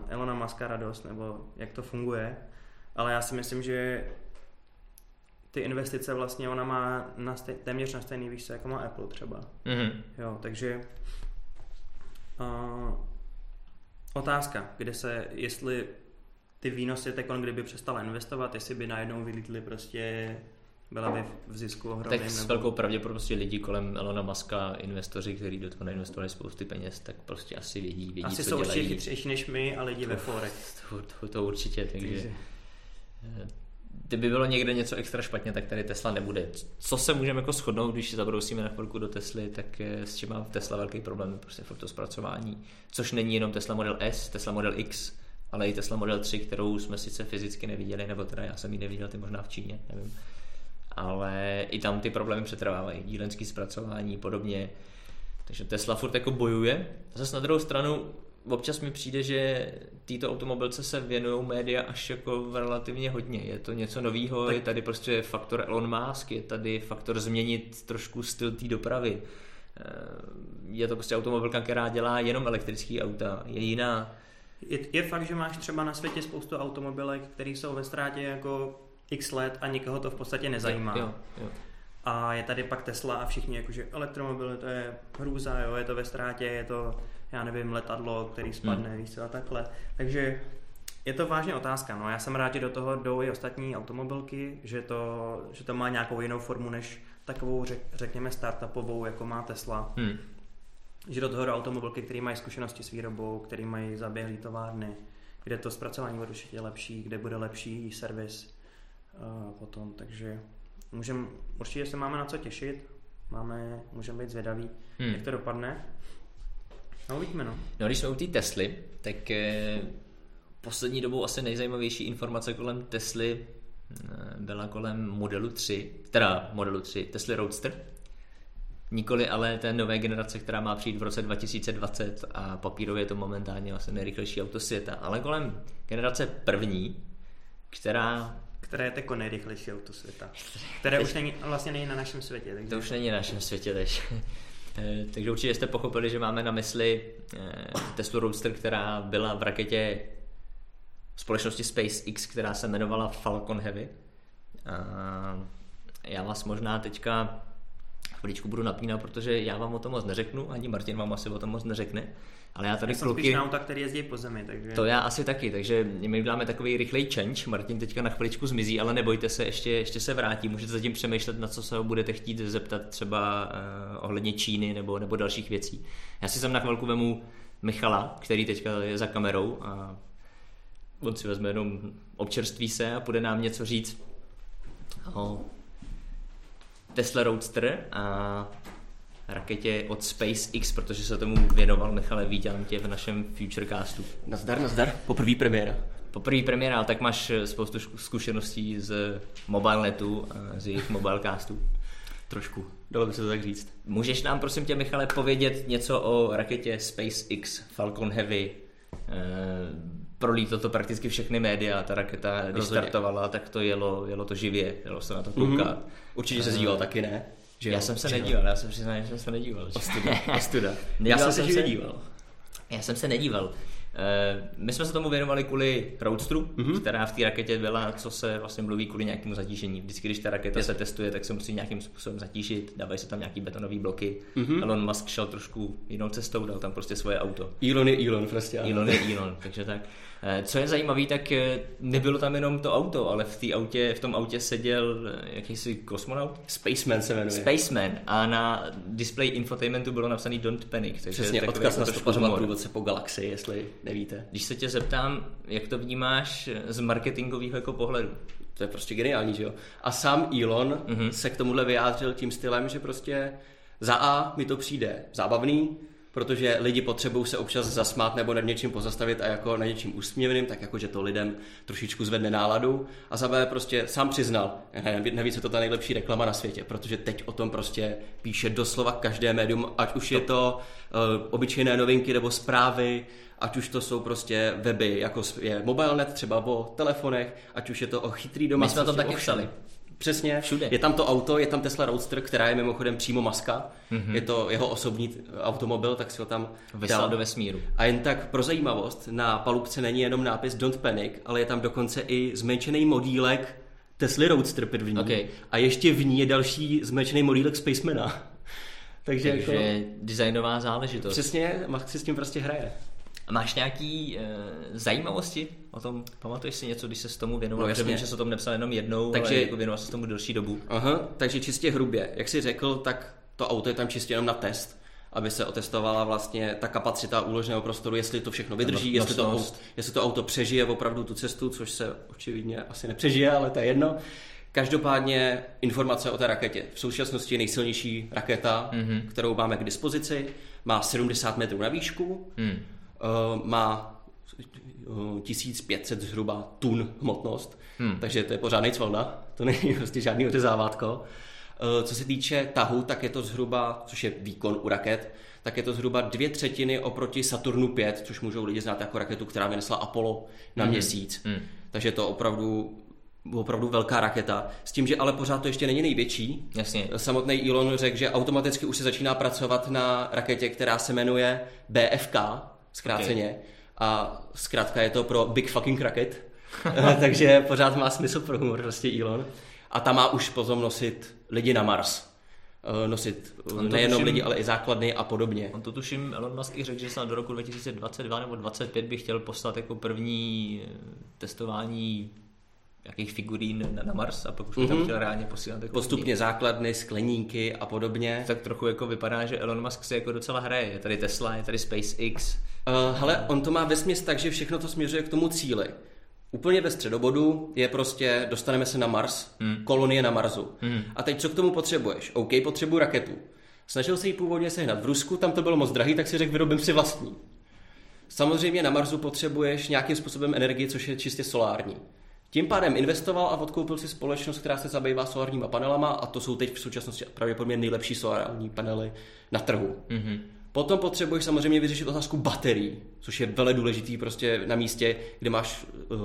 Elona Muska radost, nebo jak to funguje. Ale já si myslím, že ty investice vlastně ona má na stej, téměř na stejný výšce, jako má Apple třeba. Mm-hmm. Jo, takže uh, otázka, kde se, jestli ty výnosy Tekon, kdyby přestala investovat, jestli by najednou vylítly prostě byla by v zisku ohromným. Tak s velkou pravděpodobností lidí kolem Elona Muska, investoři, kteří do toho neinvestovali spousty peněz, tak prostě asi vědí, vědí asi co jsou dělají. určitě chytřejší než my a lidi to, ve Forex. To, to, to určitě, takže... Eh, kdyby bylo někde něco extra špatně, tak tady Tesla nebude. Co se můžeme jako shodnout, když se zabrousíme na chvilku do Tesly, tak s čím má Tesla velký problém, prostě fakt to zpracování. Což není jenom Tesla Model S, Tesla Model X, ale i Tesla Model 3, kterou jsme sice fyzicky neviděli, nebo teda já jsem ji neviděl, ty možná v Číně, nevím ale i tam ty problémy přetrvávají, dílenský zpracování podobně. Takže Tesla furt jako bojuje. Zase na druhou stranu občas mi přijde, že této automobilce se věnují média až jako relativně hodně. Je to něco nového, je tady prostě faktor Elon Musk, je tady faktor změnit trošku styl té dopravy. Eh, je to prostě automobilka, která dělá jenom elektrické auta, je jiná. Je, je fakt, že máš třeba na světě spoustu automobilek, které jsou ve ztrátě jako x let a nikoho to v podstatě nezajímá. Jo, jo. A je tady pak Tesla a všichni jakože elektromobily, to je hrůza, jo, je to ve ztrátě, je to, já nevím, letadlo, který spadne, hmm. víš a takhle. Takže je to vážně otázka, no já jsem rád, že do toho jdou i ostatní automobilky, že to, že to má nějakou jinou formu než takovou, řek, řekněme, startupovou, jako má Tesla. Hmm. Že do toho jdou automobilky, které mají zkušenosti s výrobou, které mají zaběhlý továrny, kde to zpracování bude určitě lepší, kde bude lepší servis potom, takže můžem, určitě se máme na co těšit, máme, můžeme být zvědaví, hmm. jak to dopadne. No uvidíme, no. No když jsme u té Tesly, tak eh, poslední dobou asi nejzajímavější informace kolem Tesly eh, byla kolem modelu 3, teda modelu 3, Tesla Roadster. Nikoli ale té nové generace, která má přijít v roce 2020 a papírově je to momentálně asi nejrychlejší auto světa, ale kolem generace první, která které je jako nejrychlejší auto světa. Které už není, vlastně není na našem světě. Takže... To už není na našem světě teď. Eh, takže určitě jste pochopili, že máme na mysli eh, Tesla Roadster, která byla v raketě společnosti SpaceX, která se jmenovala Falcon Heavy. A já vás možná teďka chviličku budu napínat, protože já vám o tom moc neřeknu, ani Martin vám asi o tom moc neřekne. Ale já tady já kluky... jsem auta, který jezdí po zemi, takže... To já asi taky, takže my uděláme takový rychlej change. Martin teďka na chviličku zmizí, ale nebojte se, ještě, ještě se vrátí. Můžete zatím přemýšlet, na co se ho budete chtít zeptat třeba uh, ohledně Číny nebo, nebo dalších věcí. Já si sem na chvilku vemu Michala, který teďka je za kamerou a on si vezme jenom občerství se a bude nám něco říct o Tesla Roadster a raketě od SpaceX, protože se tomu věnoval Michale Vítám tě v našem Futurecastu. Nazdar, nazdar, poprvý premiéra. Poprvý premiéra, ale tak máš spoustu zkušeností z MobileNetu a z jejich Mobilecastů. Trošku, dalo by se to tak říct. Můžeš nám prosím tě, Michale, povědět něco o raketě SpaceX Falcon Heavy? Prolítlo to prakticky všechny média, ta raketa, když Rozhodně. startovala, tak to jelo, jelo to živě, jelo se na to koukat. Mm-hmm. Určitě se díval taky, ne? Že já jo? jsem se že nedíval, já jsem přiznal, že jsem se nedíval. Ostuda, ostuda. já jsem se nedíval. Já jsem se nedíval. Eh, my jsme se tomu věnovali kvůli Roadstru, mm-hmm. která v té raketě byla, co se vlastně mluví kvůli nějakému zatížení. Vždycky, když ta raketa yes. se testuje, tak se musí nějakým způsobem zatížit, dávají se tam nějaký betonové bloky. Mm-hmm. Elon Musk šel trošku jinou cestou, dal tam prostě svoje auto. Elon je Elon, prostě. Elon je Elon, takže tak. Eh, co je zajímavé, tak eh, nebylo tam jenom to auto, ale v, tý autě, v tom autě seděl jakýsi kosmonaut? Spaceman se jmenuje. Spaceman a na display infotainmentu bylo napsaný Don't Panic. Takže Přesně, odkaz na stopařovat průvodce po galaxii, jestli nevíte. Když se tě zeptám, jak to vnímáš z marketingového jako pohledu? To je prostě geniální, že jo? A sám Elon mm-hmm. se k tomuhle vyjádřil tím stylem, že prostě za A mi to přijde zábavný, protože lidi potřebují se občas zasmát nebo nad něčím pozastavit a jako nad něčím úsměvným, tak jako, že to lidem trošičku zvedne náladu. A za B prostě sám přiznal, nevíc, je to ta nejlepší reklama na světě, protože teď o tom prostě píše doslova každé médium, ať už je to uh, obyčejné novinky nebo zprávy, ať už to jsou prostě weby, jako je MobileNet třeba o telefonech, ať už je to o chytrý domácnosti. My jsme to taky psali. Přesně. Všude. Je tam to auto, je tam Tesla Roadster, která je mimochodem přímo maska. Mm-hmm. Je to jeho osobní automobil, tak si ho tam vyslal dal. do vesmíru. A jen tak pro zajímavost, na palubce není jenom nápis Don't Panic, ale je tam dokonce i zmenšený modílek Tesla Roadster první. Okay. A ještě v ní je další zmenšený modílek Spacemana. Takže, Takže jako, designová záležitost. Přesně, Max si s tím prostě hraje. A máš nějaký e, zajímavosti o tom? Pamatuješ si něco, když se s tomu věnoval? No, vím, že se o tom nepsal jenom jednou, takže, ale jako věnoval se tomu delší dobu. Aha, takže čistě hrubě. Jak jsi řekl, tak to auto je tam čistě jenom na test aby se otestovala vlastně ta kapacita úložného prostoru, jestli to všechno vydrží, no, jestli, to, jestli to auto přežije opravdu tu cestu, což se očividně asi nepřežije, ale to je jedno. Každopádně informace o té raketě. V současnosti je nejsilnější raketa, mm-hmm. kterou máme k dispozici. Má 70 metrů na výšku. Mm má 1500 eh, zhruba tun hmotnost, hmm. takže to je pořádný cvalna, to není prostě žádný ořezávátko. Uh, co se týče tahu, tak je to zhruba, což je výkon u raket, tak je to zhruba dvě třetiny oproti Saturnu 5, což můžou lidi znát jako raketu, která vynesla Apollo na hmm. měsíc. Hmm. Takže je to opravdu opravdu velká raketa, s tím, že ale pořád to ještě není největší. Jasně. Samotný Elon řekl, že automaticky už se začíná pracovat na raketě, která se jmenuje BFK, zkráceně. Okay. A zkrátka je to pro Big Fucking Rocket, takže pořád má smysl pro humor prostě Elon. A ta má už potom nosit lidi na Mars. Eh, nosit nejenom tuším, lidi, ale i základny a podobně. On to tuším, Elon Musk i řekl, že snad do roku 2022 nebo 2025 by chtěl poslat jako první eh, testování jakých figurín na, na Mars a pak už mm-hmm. tam mhm. chtěl reálně posílat. Jako Postupně základny, skleníky a podobně. Tak trochu jako vypadá, že Elon Musk si jako docela hraje. Je tady Tesla, je tady SpaceX. Uh, hele, on to má vesměs tak, že všechno to směřuje k tomu cíli. Úplně ve středobodu je prostě, dostaneme se na Mars, mm. kolonie na Marsu. Mm. A teď co k tomu potřebuješ? OK, potřebuji raketu. Snažil se ji původně sehnat v Rusku, tam to bylo moc drahý, tak si řekl, vyrobím si vlastní. Samozřejmě na Marsu potřebuješ nějakým způsobem energii, což je čistě solární. Tím pádem investoval a odkoupil si společnost, která se zabývá solárníma panelama a to jsou teď v současnosti pravděpodobně nejlepší solární panely na trhu. Mm-hmm. Potom potřebuješ samozřejmě vyřešit otázku baterií, což je velmi důležitý prostě na místě, kde máš uh,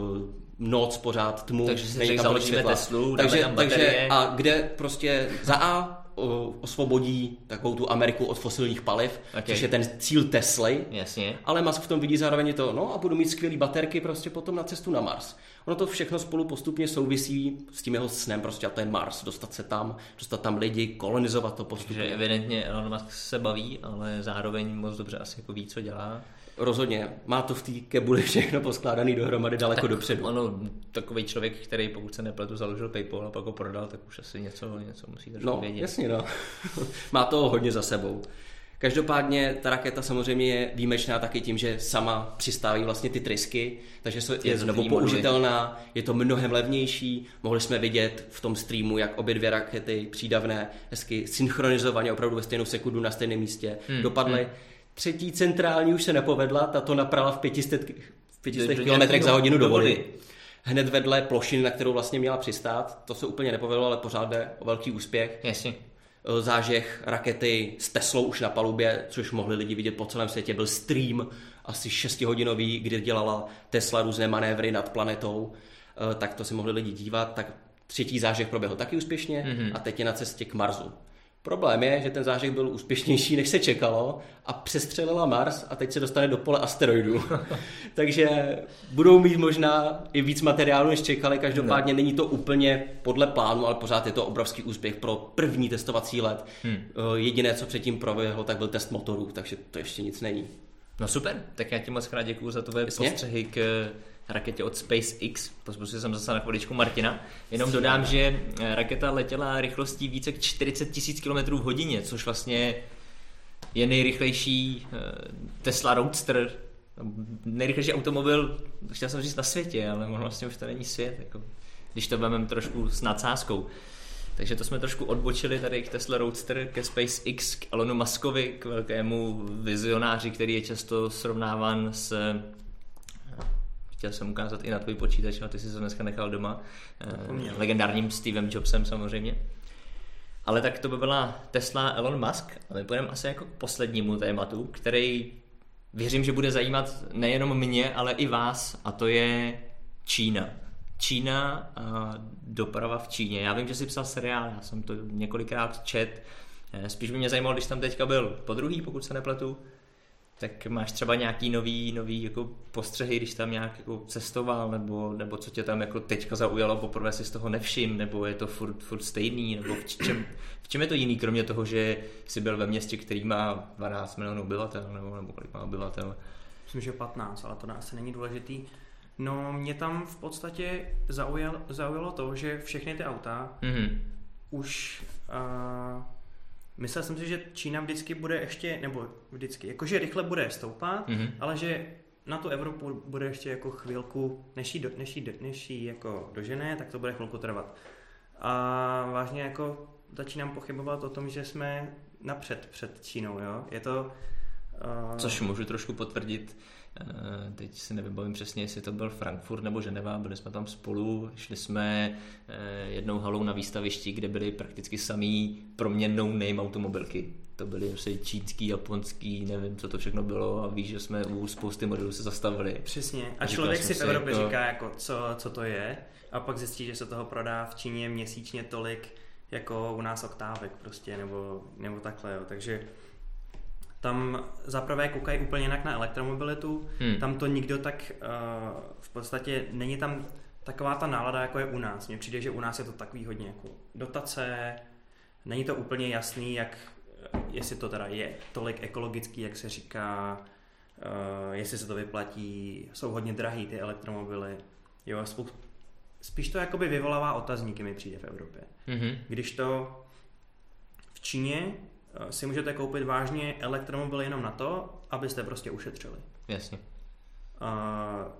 noc pořád tmu. Takže si řekl, založíme Teslu, takže, tam takže a kde prostě za A osvobodí takovou tu Ameriku od fosilních paliv, okay. což je ten cíl Tesly. Jasně. Ale Musk v tom vidí zároveň to, no a budu mít skvělý baterky prostě potom na cestu na Mars. Ono to všechno spolu postupně souvisí s tím jeho snem, prostě a to je Mars, dostat se tam, dostat tam lidi, kolonizovat to postupně. Takže evidentně Elon Musk se baví, ale zároveň moc dobře asi jako ví, co dělá. Rozhodně. Má to v té kebuli všechno poskládaný dohromady daleko tak dopředu. Ano, takový člověk, který pokud se nepletu, založil PayPal a pak ho prodal, tak už asi něco, něco musí trošku no, vědět. jasně, no. Má to hodně za sebou. Každopádně ta raketa samozřejmě je výjimečná taky tím, že sama přistávají vlastně ty trysky, takže je znovu použitelná, je to mnohem levnější. Mohli jsme vidět v tom streamu, jak obě dvě rakety přídavné, hezky synchronizovaně, opravdu ve stejnou sekundu na stejném místě hmm. dopadly. Hmm. Třetí centrální už se nepovedla, ta to naprala v 500, v 500 km za hodinu do vody. Hned vedle plošiny, na kterou vlastně měla přistát. To se úplně nepovedlo, ale pořád jde o velký úspěch. Jasně. Eh, zážeh rakety s Teslou už na palubě, což mohli lidi vidět po celém světě. Byl stream asi 6 hodinový, kdy dělala Tesla různé manévry nad planetou, eh, tak to si mohli lidi dívat. Tak třetí zážeh proběhl taky úspěšně mm-hmm. a teď je na cestě k Marsu. Problém je, že ten zážeh byl úspěšnější, než se čekalo a přestřelila Mars a teď se dostane do pole asteroidů. Takže budou mít možná i víc materiálu, než čekali. Každopádně no. není to úplně podle plánu, ale pořád je to obrovský úspěch pro první testovací let. Hmm. Eh, jediné, co předtím proběhlo, tak byl test motorů, takže to ještě nic není. No super, tak já ti moc krát děkuju za tvoje postřehy k raketě od SpaceX. Pozbusil jsem zase na chviličku Martina. Jenom dodám, že eh, raketa letěla rychlostí více jak 40 000 km v hodině, což vlastně je nejrychlejší eh, Tesla Roadster, nejrychlejší automobil, chtěl jsem říct na světě, ale vlastně už to není svět, jako, když to vezmeme trošku s nadsázkou. Takže to jsme trošku odbočili tady k Tesla Roadster, ke SpaceX, k Elonu Muskovi, k velkému vizionáři, který je často srovnáván s chtěl jsem ukázat i na tvůj počítač, a ty jsi to dneska nechal doma. Eh, legendárním Stevem Jobsem samozřejmě. Ale tak to by byla Tesla Elon Musk. A my půjdeme asi jako k poslednímu tématu, který věřím, že bude zajímat nejenom mě, ale i vás. A to je Čína. Čína a doprava v Číně. Já vím, že jsi psal seriál, já jsem to několikrát čet. Eh, spíš by mě zajímalo, když tam teďka byl po druhý, pokud se nepletu, tak máš třeba nějaký nový, nový jako postřehy, když tam nějak jako cestoval, nebo, nebo co tě tam jako teďka zaujalo, poprvé si z toho nevšim, nebo je to furt, furt stejný, nebo v čem, v čem je to jiný, kromě toho, že jsi byl ve městě, který má 12 milionů obyvatel, nebo, nebo kolik má obyvatel? Myslím, že 15, ale to asi není důležitý. No, mě tam v podstatě zaujalo, zaujalo to, že všechny ty auta mm-hmm. už uh, Myslel jsem si, že Čína vždycky bude ještě, nebo vždycky, jakože rychle bude stoupat, mm-hmm. ale že na tu Evropu bude ještě jako chvilku, než jí, do, než jí, než jí jako dožené, tak to bude chvilku trvat. A vážně jako začínám pochybovat o tom, že jsme napřed před Čínou, jo. Je to... Uh... Což můžu trošku potvrdit teď si nevybavím přesně, jestli to byl Frankfurt nebo Ženeva, byli jsme tam spolu, šli jsme eh, jednou halou na výstavišti, kde byly prakticky samý proměnnou name automobilky. To byly prostě čínský, japonský, nevím, co to všechno bylo a víš, že jsme u spousty modelů se zastavili. Přesně. A, a člověk si v Evropě jako... říká, jako, co, co to je a pak zjistí, že se toho prodá v Číně měsíčně tolik, jako u nás oktávek prostě, nebo, nebo takhle, jo. Takže tam zaprvé koukají úplně jinak na elektromobilitu, hmm. tam to nikdo tak uh, v podstatě není tam taková ta nálada, jako je u nás. Mně přijde, že u nás je to takový hodně jako dotace, není to úplně jasný, jak, jestli to teda je tolik ekologický, jak se říká, uh, jestli se to vyplatí, jsou hodně drahý ty elektromobily. Jo, spíš to jakoby vyvolává otazníky mi přijde v Evropě. Mm-hmm. Když to v Číně Eh, si můžete koupit vážně elektromobil jenom na to, abyste prostě ušetřili. Jasně. Uh,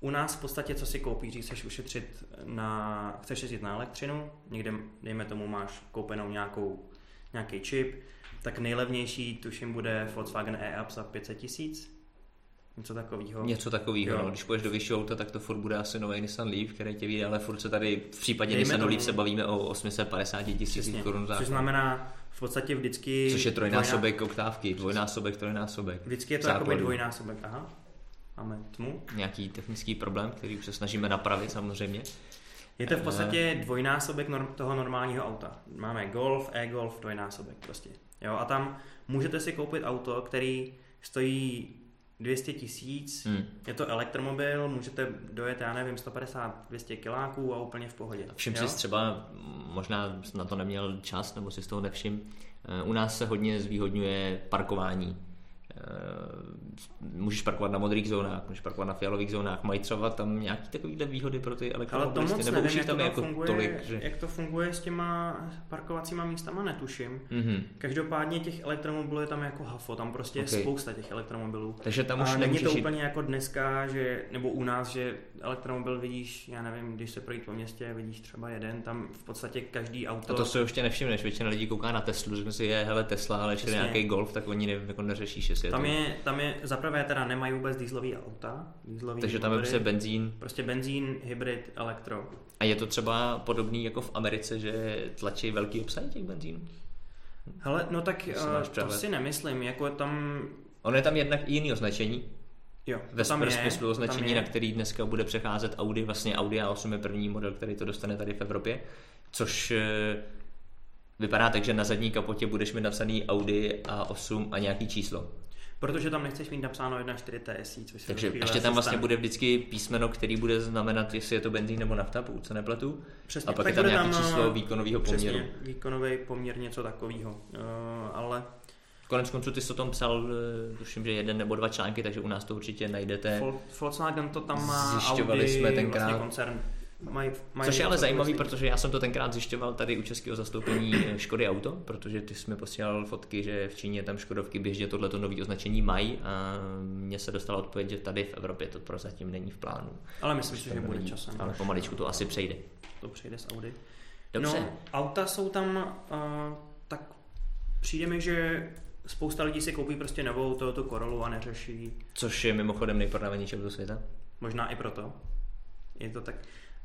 u nás v podstatě, co si koupíš, když chceš ušetřit na, chceš jezdit na elektřinu, někde, dejme tomu, máš koupenou nějakou, nějaký čip, tak nejlevnější, tuším, bude Volkswagen e-up za 500 tisíc, Něco takového. Něco takového. No. Když půjdeš do vyššího auta, tak to furt bude asi nový Nissan Leaf, který tě vyjde, ale furt se tady v případě Dejme Nissan Leaf se bavíme o 850 tisíc korun za. Což znamená v podstatě vždycky... Což je trojnásobek dvojná... oktávky, dvojnásobek, trojnásobek. Vždycky je to jako dvojnásobek, aha. Máme tmu. Nějaký technický problém, který už se snažíme napravit samozřejmě. Je to v podstatě dvojnásobek norm, toho normálního auta. Máme Golf, e-Golf, dvojnásobek prostě. Jo, a tam můžete si koupit auto, který stojí 200 tisíc, hmm. je to elektromobil, můžete dojet, já nevím, 150-200 kiláků a úplně v pohodě. Všim si třeba, možná na to neměl čas, nebo si z toho nevšim, eh, u nás se hodně zvýhodňuje parkování. Eh, můžeš parkovat na modrých zónách, můžeš parkovat na fialových zónách, mají třeba tam nějaký takovýhle výhody pro ty elektromobilisty, Ale to moc nebo nevím, už jak tam to jako funguje, tolik, že... jak to funguje s těma parkovacíma místama, netuším. Mm-hmm. Každopádně těch elektromobilů je tam jako hafo, tam prostě okay. je spousta těch elektromobilů. Takže tam už a není to jít... úplně jako dneska, že, nebo u nás, že elektromobil vidíš, já nevím, když se projít po městě, vidíš třeba jeden, tam v podstatě každý auto. A to se ještě nevšimneš, většina lidí kouká na Teslu, řekne si, je, hele Tesla, ale ještě nějaký Golf, tak oni ne, jako neřeší, jestli tam je, to... je, tam je, zaprvé teda nemají vůbec dýzlový auta, dýzlový Takže tam je prostě benzín. Prostě benzín, hybrid, elektro. A je to třeba podobný jako v Americe, že tlačí velký obsah těch benzínů? Hele, no tak to, to si nemyslím, jako tam... Ono je tam jednak i jiný označení, Jo, ve tam je, smyslu označení, na který dneska bude přecházet Audi. Vlastně Audi A8 je první model, který to dostane tady v Evropě, což eh, vypadá tak, že na zadní kapotě budeš mít napsaný Audi A8 a nějaký číslo. Protože tam nechceš mít napsáno 1.4 TSI, což Takže ještě tam vlastně bude vždycky písmeno, který bude znamenat, jestli je to benzín nebo nafta, pokud se nepletu. Přesně, a pak tak je tam nějaké tam, číslo výkonového poměru. Přesně, výkonový poměr, něco takového. Uh, ale Konec konců ty jsi o tom psal, eh, tuším, že jeden nebo dva články, takže u nás to určitě najdete. Volkswagen to tam má, Zjišťovali Audi, jsme tenkrát. Vlastně koncern. Maj, maj Což je ale zajímavý, protože já jsem to tenkrát zjišťoval tady u českého zastoupení eh, Škody Auto, protože ty jsme posílal fotky, že v Číně tam Škodovky běžně tohleto nové označení mají a mně se dostala odpověď, že tady v Evropě to prozatím není v plánu. Ale myslím si, že bude časem. Ale pomaličku to asi přejde. To přejde z Audi. Dobře. No, auta jsou tam, uh, tak přijde mi, že spousta lidí si koupí prostě novou Toyota Corollu a neřeší. Což je mimochodem nejprodávanější auto světa. Možná i proto. Je to tak.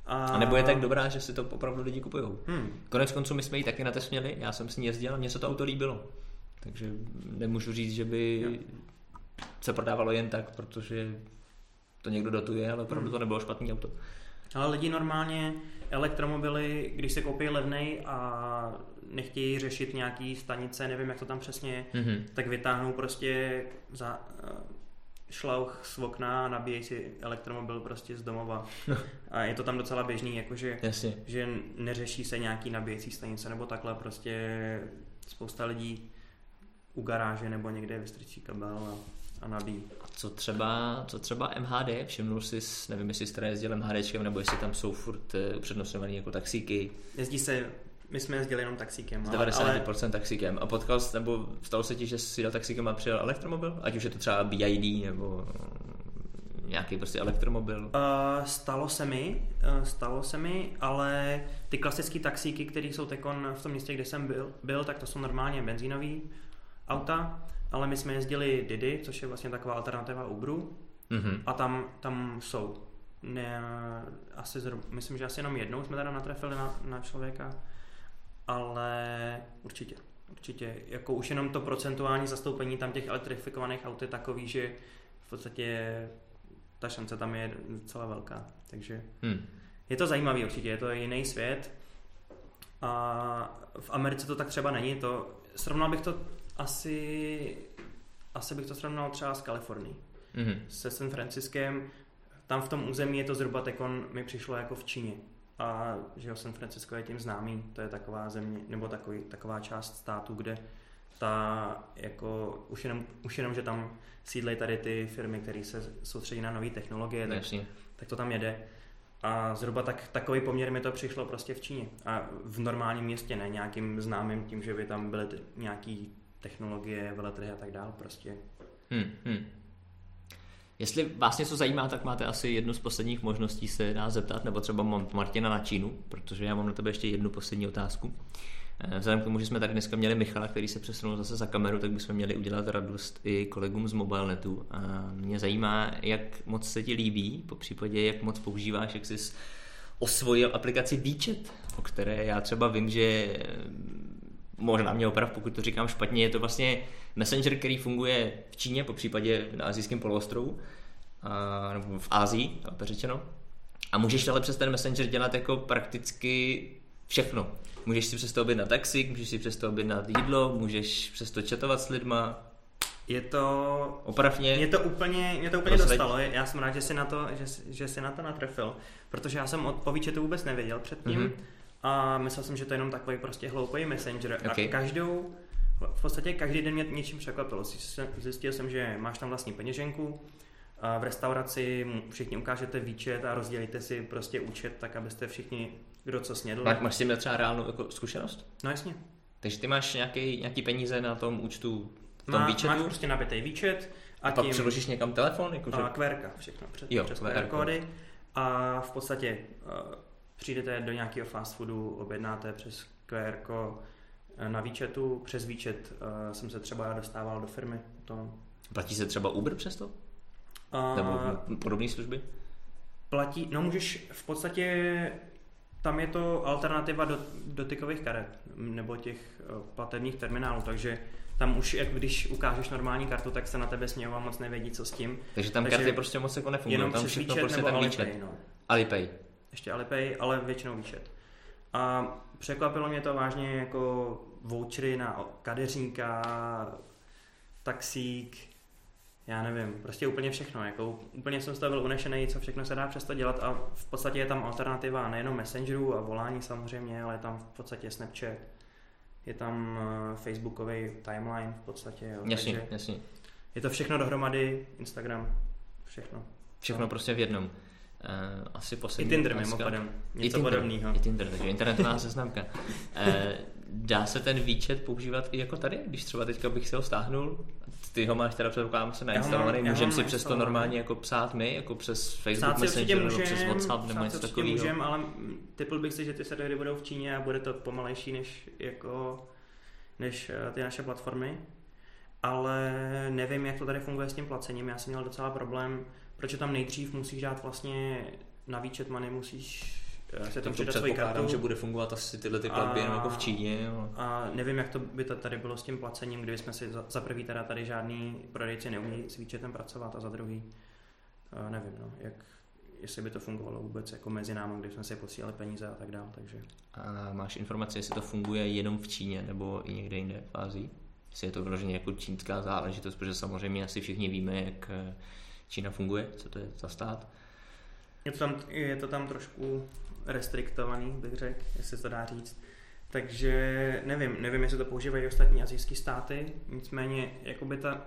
A... a nebo je tak dobrá, že si to opravdu lidi kupují. Hmm. Konec konců my jsme ji taky na test měli, já jsem s ní jezdil a mně se to auto líbilo. Takže nemůžu říct, že by jo. se prodávalo jen tak, protože to někdo dotuje, ale opravdu hmm. to nebylo špatný auto. Ale lidi normálně elektromobily, když se koupí levnej a nechtějí řešit nějaký stanice, nevím, jak to tam přesně je, mm-hmm. tak vytáhnou prostě za šlauch z okna a nabíjejí si elektromobil prostě z domova. a je to tam docela běžný, jakože Jasně. že neřeší se nějaký nabíjecí stanice nebo takhle, prostě spousta lidí u garáže nebo někde vystrčí kabel a, a nabíjí. Co třeba, co třeba MHD? Všimnul jsi, nevím, jestli jste jezdil MHDčkem, nebo jestli tam jsou furt eh, upřednostňovaný jako taxíky. Jezdí se my jsme jezdili jenom taxíkem. Z 90% ale... taxíkem. A potkal jsi, nebo stalo se ti, že jsi jel taxíkem a přijel elektromobil? Ať už je to třeba BID nebo nějaký prostě elektromobil? Uh, stalo se mi, uh, stalo se mi, ale ty klasické taxíky, které jsou tekon v tom městě, kde jsem byl, byl, tak to jsou normálně benzínový auta, ale my jsme jezdili Didi, což je vlastně taková alternativa Uberu mm-hmm. a tam, tam jsou. Ne, asi zhruba, myslím, že asi jenom jednou jsme teda natrefili na, na člověka, ale určitě, určitě, jako už jenom to procentuální zastoupení tam těch elektrifikovaných aut je takový, že v podstatě ta šance tam je docela velká, takže hmm. je to zajímavý určitě, je to jiný svět. A v Americe to tak třeba není, to srovnal bych to asi, asi bych to srovnal třeba s Kalifornií, mm-hmm. se San Franciskem, tam v tom území je to zhruba tekon mi přišlo jako v Číně a že jo, San Francisco je tím známý, to je taková země, nebo takový, taková část státu, kde ta, jako, už jenom, už jenom, že tam sídlejí tady ty firmy, které se soustředí na nové technologie, tak, tak to tam jede. A zhruba tak, takový poměr mi to přišlo prostě v Číně. A v normálním městě, ne nějakým známým tím, že by tam byly ty, nějaký technologie, veletrhy a tak dál prostě. Hmm, hmm. Jestli vás něco zajímá, tak máte asi jednu z posledních možností se nás zeptat, nebo třeba Martina na Čínu, protože já mám na tebe ještě jednu poslední otázku. Eh, vzhledem k tomu, že jsme tady dneska měli Michala, který se přesunul zase za kameru, tak bychom měli udělat radost i kolegům z Mobilenetu. A mě zajímá, jak moc se ti líbí, po případě jak moc používáš, jak jsi osvojil aplikaci Výčet, o které já třeba vím, že možná mě oprav, pokud to říkám špatně, je to vlastně messenger, který funguje v Číně, po případě na azijském poloostrovu, a, nebo v Ázii, to řečeno. A můžeš ale přes ten messenger dělat jako prakticky všechno. Můžeš si přes to objednat taxi, můžeš si přes to objednat jídlo, můžeš přes to chatovat s lidma. Je to... Opravně. Mě to úplně, mě to úplně dostalo. Já jsem rád, že jsi na to, že, že jsi na to natrefil, protože já jsem o, o to vůbec nevěděl předtím. Mm-hmm a myslel jsem, že to je jenom takový prostě hloupý messenger. Okay. A každou, v podstatě každý den mě něčím překvapilo. Zjistil jsem, že máš tam vlastní peněženku, v restauraci všichni ukážete výčet a rozdělíte si prostě účet, tak abyste všichni, kdo co snědl. Tak máš s tím třeba reálnou jako zkušenost? No jasně. Takže ty máš nějaký, nějaký peníze na tom účtu v tom Má, výčetu? Máš prostě nabitý výčet. A, a tím, pak přeložíš někam telefon? Jako, že... QR, všechno před, jo, přes QR kódy. A v podstatě uh, přijdete do nějakého fast foodu, objednáte přes QR eh, na výčetu, přes výčet uh, jsem se třeba dostával do firmy. To... Platí se třeba Uber přes to? Uh, Nebo podobné služby? Platí, no můžeš v podstatě, tam je to alternativa do dotykových karet nebo těch platebních terminálů, takže tam už, jak když ukážeš normální kartu, tak se na tebe smějou a moc nevědí, co s tím. Takže tam Takže karty prostě moc jako nefungují, jenom tam všechno prostě ten Alipay, výčet. No. Alipay. Ještě Alipay, ale většinou výčet. A překvapilo mě to vážně jako vouchery na kadeřníka, taxík, já nevím, prostě úplně všechno. Jako, úplně jsem z toho byl unešený, co všechno se dá přesto dělat a v podstatě je tam alternativa nejenom Messengeru a volání samozřejmě, ale je tam v podstatě Snapchat, je tam uh, Facebookový timeline v podstatě. Jo, jasně, takže jasně. Je to všechno dohromady, Instagram, všechno. Všechno no. prostě v jednom. Uh, asi poslední I Tinder mimochodem, něco I podobného. I Tinder, takže internetová seznamka. Uh, dá se ten výčet používat i jako tady, když třeba teďka bych si ho stáhnul, ty ho máš teda předpokládám se nainstalovaný, můžeme si přes to normálně jako psát my, jako přes Facebook Messenger nebo přes WhatsApp nebo něco takového. Můžem, ale typl bych si, že ty servery budou v Číně a bude to pomalejší než, jako, než eh, ty naše platformy. Ale nevím, jak to tady funguje s tím placením. Já jsem měl docela problém, proč tam nejdřív musíš dát vlastně na výčet money, musíš eh, se tam přidat svoji kartu. že bude fungovat asi tyhle ty platby jenom jako v Číně. Jo. A nevím, jak to by to tady bylo s tím placením, kdyby jsme si za, za prvý teda tady žádný prodejci neumí s výčetem pracovat a za druhý uh, nevím, no, jak, jestli by to fungovalo vůbec jako mezi námi, když jsme si posílali peníze a tak dále. Takže. A máš informace, jestli to funguje jenom v Číně nebo i někde jinde v Ázii? Jestli je to vyloženě jako čínská záležitost, protože samozřejmě asi všichni víme, jak eh, Čína funguje, co to je za stát. Je to tam, je to tam trošku restriktovaný, bych řekl, jestli to dá říct. Takže nevím, nevím, jestli to používají ostatní azijské státy, nicméně jakoby ta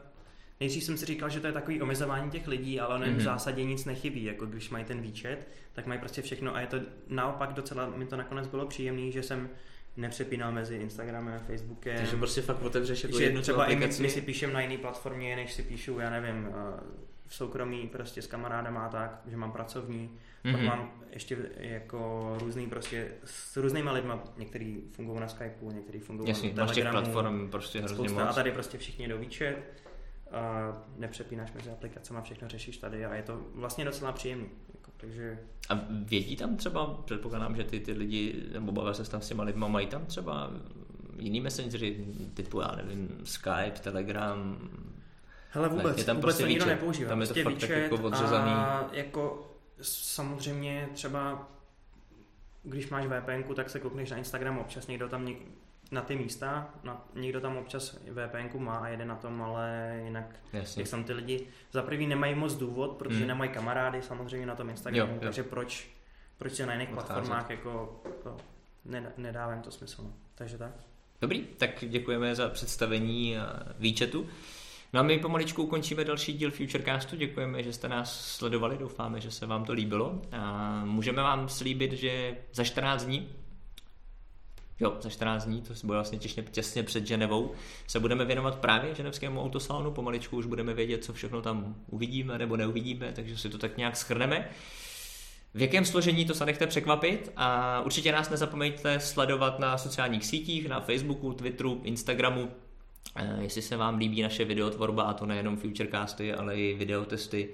Nejdřív jsem si říkal, že to je takový omezování těch lidí, ale ono mm-hmm. v zásadě nic nechybí. Jako když mají ten výčet, tak mají prostě všechno a je to naopak docela, mi to nakonec bylo příjemný, že jsem nepřepínal mezi Instagramem a Facebookem. Takže prostě fakt otevřeš jako že třeba i my, my si píšem na jiné platformě, než si píšu, já nevím, eh, v soukromí prostě s kamarádama a tak, že mám pracovní, mm-hmm. pak mhm. mám ještě jako různý prostě s různýma lidma, některý fungují na Skypeu, některý fungují Jasně, na Telegramu. platform prostě hrozně moc. A tady prostě všichni do výčet, a nepřepínáš mezi aplikacemi, všechno řešíš tady a je to vlastně docela příjemný. Jako, takže... A vědí tam třeba, předpokládám, že ty, ty lidi, nebo baví se tam s těma lidma, mají tam třeba jiný messengery, typu, já nevím, Skype, Telegram, Hele, vůbec, je tam vůbec prostě to nikdo nepoužívá. Tam je to prostě fakt tak jako odřezaný. A jako samozřejmě třeba když máš VPN, tak se koukneš na Instagram občas, někdo tam něk, na ty místa, na, někdo tam občas VPN má a jede na tom, ale jinak, Jasně. jak jsem ty lidi, za prvý nemají moc důvod, protože hmm. nemají kamarády samozřejmě na tom Instagramu, jo, jo. takže proč, proč se na jiných Odcházet. platformách jako, jako nedává jim to smysl. No. Takže tak. Dobrý, tak děkujeme za představení výčetu. No a my pomaličku ukončíme další díl Futurecastu. Děkujeme, že jste nás sledovali, doufáme, že se vám to líbilo. A můžeme vám slíbit, že za 14 dní Jo, za 14 dní, to bude vlastně těsně, těsně před Ženevou, se budeme věnovat právě ženevskému autosalonu, pomaličku už budeme vědět, co všechno tam uvidíme nebo neuvidíme, takže si to tak nějak schrneme. V jakém složení to se nechte překvapit a určitě nás nezapomeňte sledovat na sociálních sítích, na Facebooku, Twitteru, Instagramu, jestli se vám líbí naše videotvorba, a to nejenom Futurecasty, ale i videotesty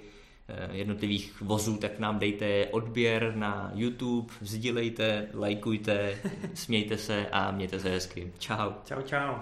eh, jednotlivých vozů, tak nám dejte odběr na YouTube, sdílejte, lajkujte, smějte se a mějte se hezky. Čau. Čau, čau.